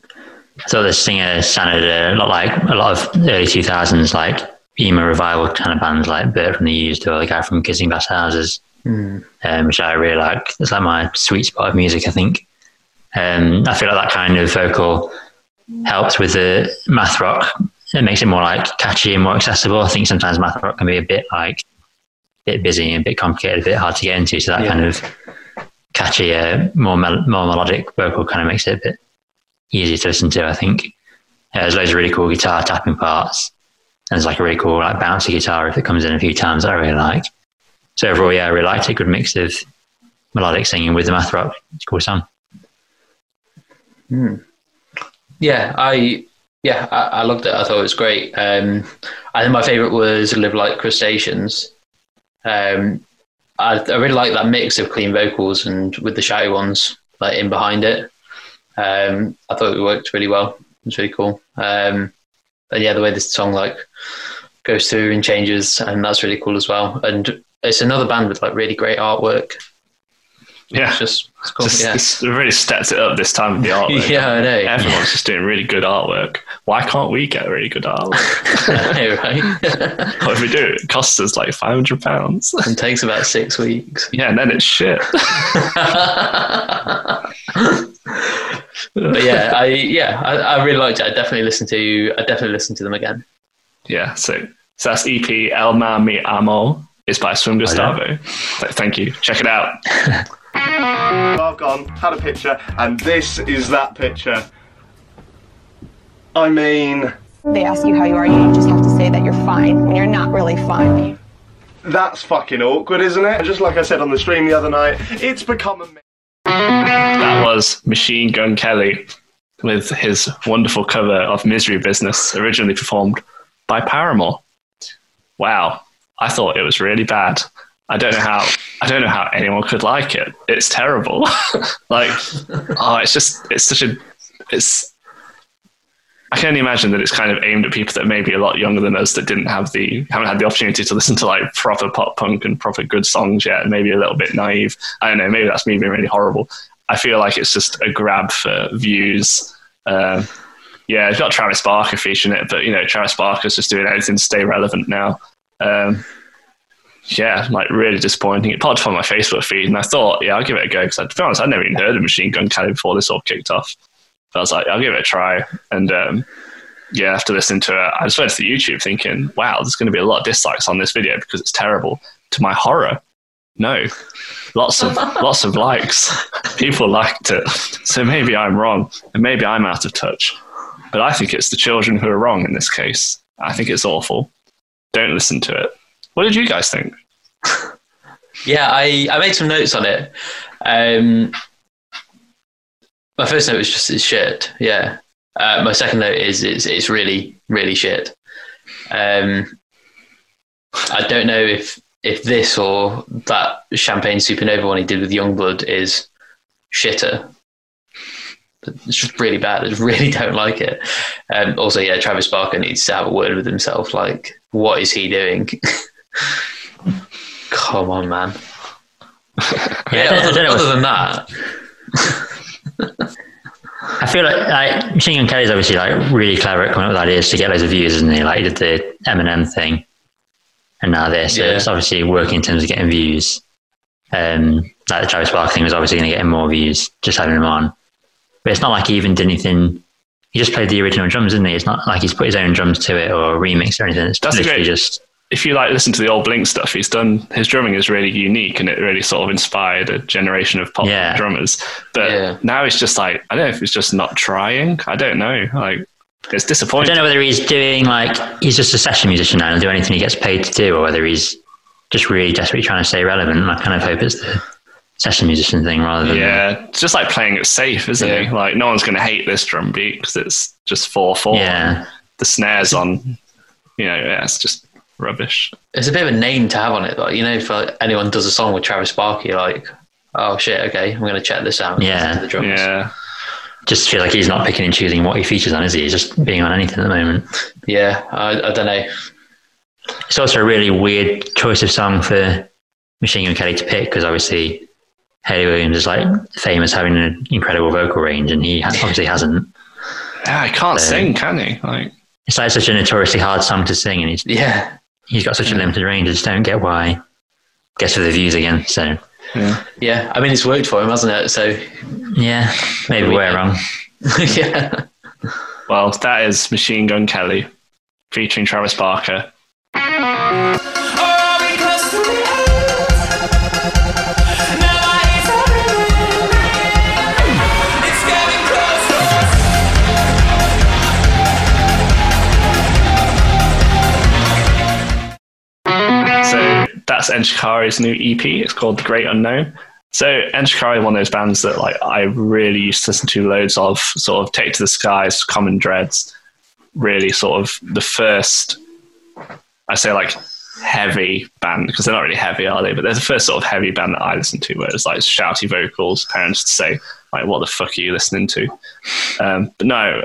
I thought the singer sounded a lot like a lot of early 2000s, like emo revival kind of bands like Bert from the Used or the guy from Kissing Glass Houses, um, which I really like. It's like my sweet spot of music, I think. Um, I feel like that kind of vocal helps with the math rock. It makes it more like catchy and more accessible. I think sometimes math rock can be a bit like a bit busy and a bit complicated, a bit hard to get into. So that Yeah. kind of catchy, uh, more mel- more melodic vocal kind of makes it a bit easier to listen to. I think uh, there's loads of really cool guitar tapping parts. And there's like a really cool like bouncy guitar if it comes in a few times that I really like. So overall, yeah, I really liked it. Good mix of melodic singing with the math rock. It's a cool song. Yeah, I yeah, I, I loved it. I thought it was great. Um, I think my favorite was "Live Like Crustaceans." Um, I, I really like that mix of clean vocals and with the shouty ones like in behind it. Um, I thought it worked really well. It was really cool. Um, yeah, the way this song like goes through and changes, and that's really cool as well. And it's another band with like really great artwork. Yeah, It's just it's cool. just, yeah. it's really stepped it up this time with the artwork. yeah, I know. Everyone's just doing really good artwork. Why can't we get really good artwork? I know, right? what if we do? It costs us like five hundred pounds. and takes about six weeks. Yeah, and then it's shit. but yeah, I yeah, I, I really liked it. I definitely listened to I definitely listened to them again. Yeah, so so that's EP El Mar Mi Amo. It's by Swim oh, Gustavo. Th- Thank you. Check it out. I've gone, had a picture, and this is that picture. I mean, They ask you how you are, you just have to say that you're fine when you're not really fine. that's fucking awkward, isn't it? Just like I said on the stream the other night, it's become a. That was Machine Gun Kelly with his wonderful cover of Misery Business, originally performed by Paramore. Wow, I thought it was really bad. I don't know how. I don't know how anyone could like it. It's terrible. like, oh, it's just. It's such a. It's. I can only imagine that it's kind of aimed at people that may be a lot younger than us that didn't have the haven't had the opportunity to listen to like proper pop punk and proper good songs yet, and maybe a little bit naive. I don't know. Maybe that's me being really horrible. I feel like it's just a grab for views. Um, yeah, it's got Travis Barker featuring it, but you know, Travis Barker's just doing anything to stay relevant now. Um, yeah, like really disappointing. It popped up on my Facebook feed, and I thought, yeah, I'll give it a go because, to be honest, I'd never even heard of Machine Gun Kelly before this all kicked off. But I was like, I'll give it a try, and um, yeah, after listening to it, I just went to YouTube thinking, wow, there's going to be a lot of dislikes on this video because it's terrible. To my horror, no, lots of lots of likes. People liked it, so maybe I'm wrong, and maybe I'm out of touch. But I think it's the children who are wrong in this case. I think it's awful. Don't listen to it. What did you guys think? Yeah, I, I made some notes on it. Um, my first note was just it's shit. Yeah. Uh, my second note is it's it's really really shit. Um, I don't know if if this or that Champagne Supernova one he did with Yungblud is shitter. It's just really bad. I really don't like it. Um, also, yeah, Travis Barker needs to have a word with himself. Like, what is he doing? Come on, man. Yeah, I Yeah, don't- I other, don't other than that, I feel like, like Machine Gun Kelly's obviously like really clever at coming up with ideas to get loads of views, isn't he? Like he did the Eminem thing, and now this. So Yeah. it's obviously working in terms of getting views. Um, like the Travis Barker thing was obviously going to get him more views just having him on. But it's not like he even did anything. He just played the original drums, didn't he? It's not like he's put his own drums to it or remixed or anything. It's That's a literally great- just if you like listen to the old Blink stuff, he's done his drumming is really unique and it really sort of inspired a generation of pop Yeah. drummers. But Yeah. now it's just like I don't know if it's just not trying. I don't know. Like it's disappointing. I don't know whether he's doing like he's just a session musician now and do anything he gets paid to do, or whether he's just really desperately trying to stay relevant. And I kind of hope it's the session musician thing rather than Yeah, it's just like playing it safe, isn't Yeah. it? Like no one's going to hate this drum beat because it's just four four. Yeah. The snares on, you know, yeah, it's just rubbish. it's a bit of a name to have on it. Like, you know, if like, anyone does a song with Travis Barker, you're like, oh shit, okay, I'm going to check this out. Yeah. the drums. Yeah, just feel like he's not picking and choosing what he features on, is he? He's just being on anything at the moment. Yeah, I, I don't know. It's also a really weird choice of song for Machine Gun Kelly to pick because obviously Hayley Williams is like famous having an incredible vocal range, and he obviously hasn't. yeah. I can't Um, sing, can he? Like It's like such a notoriously hard song to sing, and he's Yeah, he's got such a limited range. I just don't get why. Guess for the views again. So yeah. yeah. I mean, it's worked for him, hasn't it? So yeah, maybe we're wrong. yeah, Well, that is Machine Gun Kelly featuring Travis Barker. That's Enter Shikari's new EP. It's called The Great Unknown. So Enter Shikari, one of those bands that like I really used to listen to loads of, sort of Take to the Skies, Common Dreads, really sort of the first I say like heavy band because they're not really heavy, are they? But they're the first sort of heavy band that I listened to where it's like shouty vocals, parents say like, "What the fuck are you listening to?" Um, but no,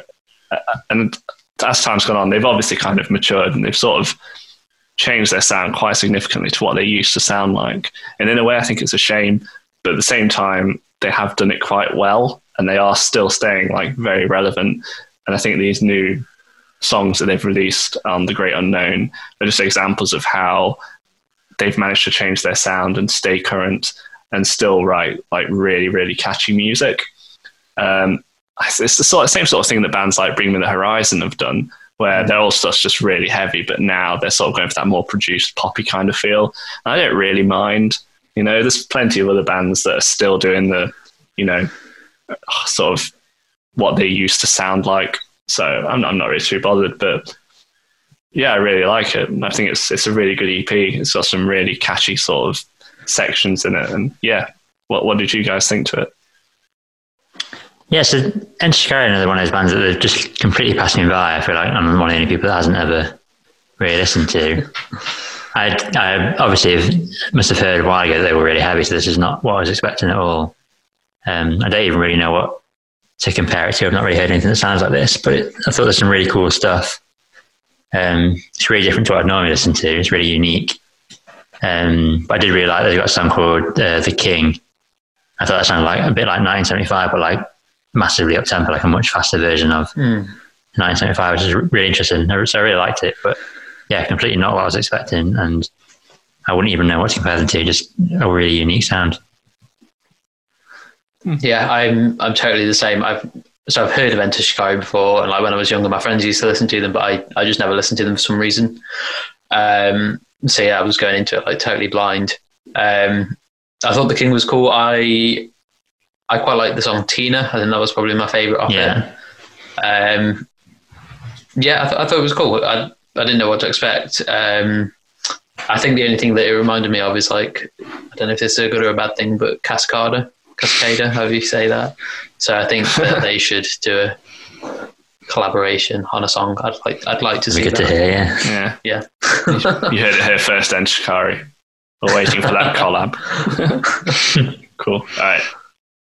uh, and as time's gone on, they've obviously kind of matured and they've sort of changed their sound quite significantly to what they used to sound like. And in a way, I think it's a shame, but at the same time, they have done it quite well and they are still staying like very relevant. And I think these new songs that they've released on The Great Unknown are just examples of how they've managed to change their sound and stay current and still write like really, really catchy music. Um, it's the sort of, same sort of thing that bands like Bring Me the Horizon have done, where mm. they're all stuff's just really heavy, but now they're sort of going for that more produced poppy kind of feel. And I don't really mind. You know, there's plenty of other bands that are still doing the, you know, uh, sort of what they used to sound like. So I'm, I'm not really too bothered, but yeah, I really like it. And I think it's it's a really good EP. It's got some really catchy sort of sections in it, and yeah, what what did you guys think to it? Yeah, so Enter Shikari another one of those bands that they've just completely passed me by. I feel like I'm one of the only people that hasn't ever really listened to. I, I obviously must have heard a while ago that they were really heavy, so this is not what I was expecting at all. Um, I don't even really know what to compare it to. I've not really heard anything that sounds like this, but it, I thought there's some really cool stuff. Um, it's really different to what I'd normally listen to. It's really unique. Um, but I did really like that they got a song called uh, "The King." I thought that sounded like a bit like 1975, but like massively up tempo, like a much faster version of Hmm. 1975, which is really interesting. So I really liked it, but yeah, completely not what I was expecting, and I wouldn't even know what to compare them to. Just a really unique sound. Yeah, I'm I'm totally the same. I've so I've heard of Enter Shikari before, and like when I was younger, my friends used to listen to them, but I, I just never listened to them for some reason. Um, so yeah, I was going into it like totally blind. Um, I thought the King was cool. I I quite like the song Tina. I think that was probably my favorite off Yeah. it. Um, yeah, I, th- I thought it was cool. I I didn't know what to expect. Um, I think the only thing that it reminded me of is like I don't know if this is a good or a bad thing, but Cascada, Cascada, however you say that. So I think that they should do a collaboration on a song. I'd like I'd like to see be good that. to hear. Yeah. Yeah. Yeah. You heard it here first, Enter Shikari. We're waiting for that collab. cool. All right.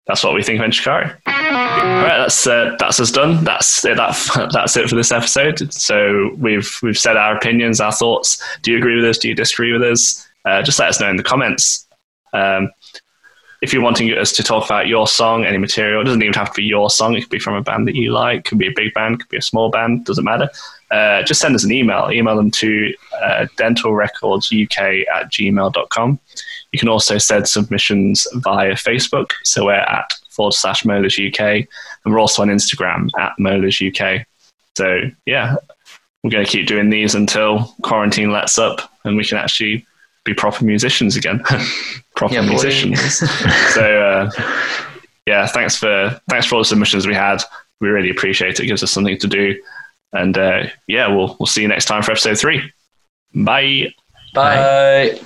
That's what we think of Enter Shikari. All right, that's uh, that's us done. That's it, that that's it for this episode. So we've we've said our opinions, our thoughts. Do you agree with us? Do you disagree with us? Uh, just let us know in the comments. Um, if you're wanting us to talk about your song, any material, it doesn't even have to be your song. It could be from a band that you like. It Could be a big band. Could be a small band. Doesn't matter. Uh, just send us an email. Email them to uh, dentalrecordsuk at gmail.com. You can also send submissions via Facebook. So we're at forward slash Molars UK. And we're also on Instagram at Molars UK. So yeah, we're going to keep doing these until quarantine lets up and we can actually be proper musicians again. proper Yeah, musicians. so uh, yeah, thanks for thanks for all the submissions we had. We really appreciate it. It gives us something to do. And uh, yeah, we'll we'll see you next time for episode three. Bye. Bye.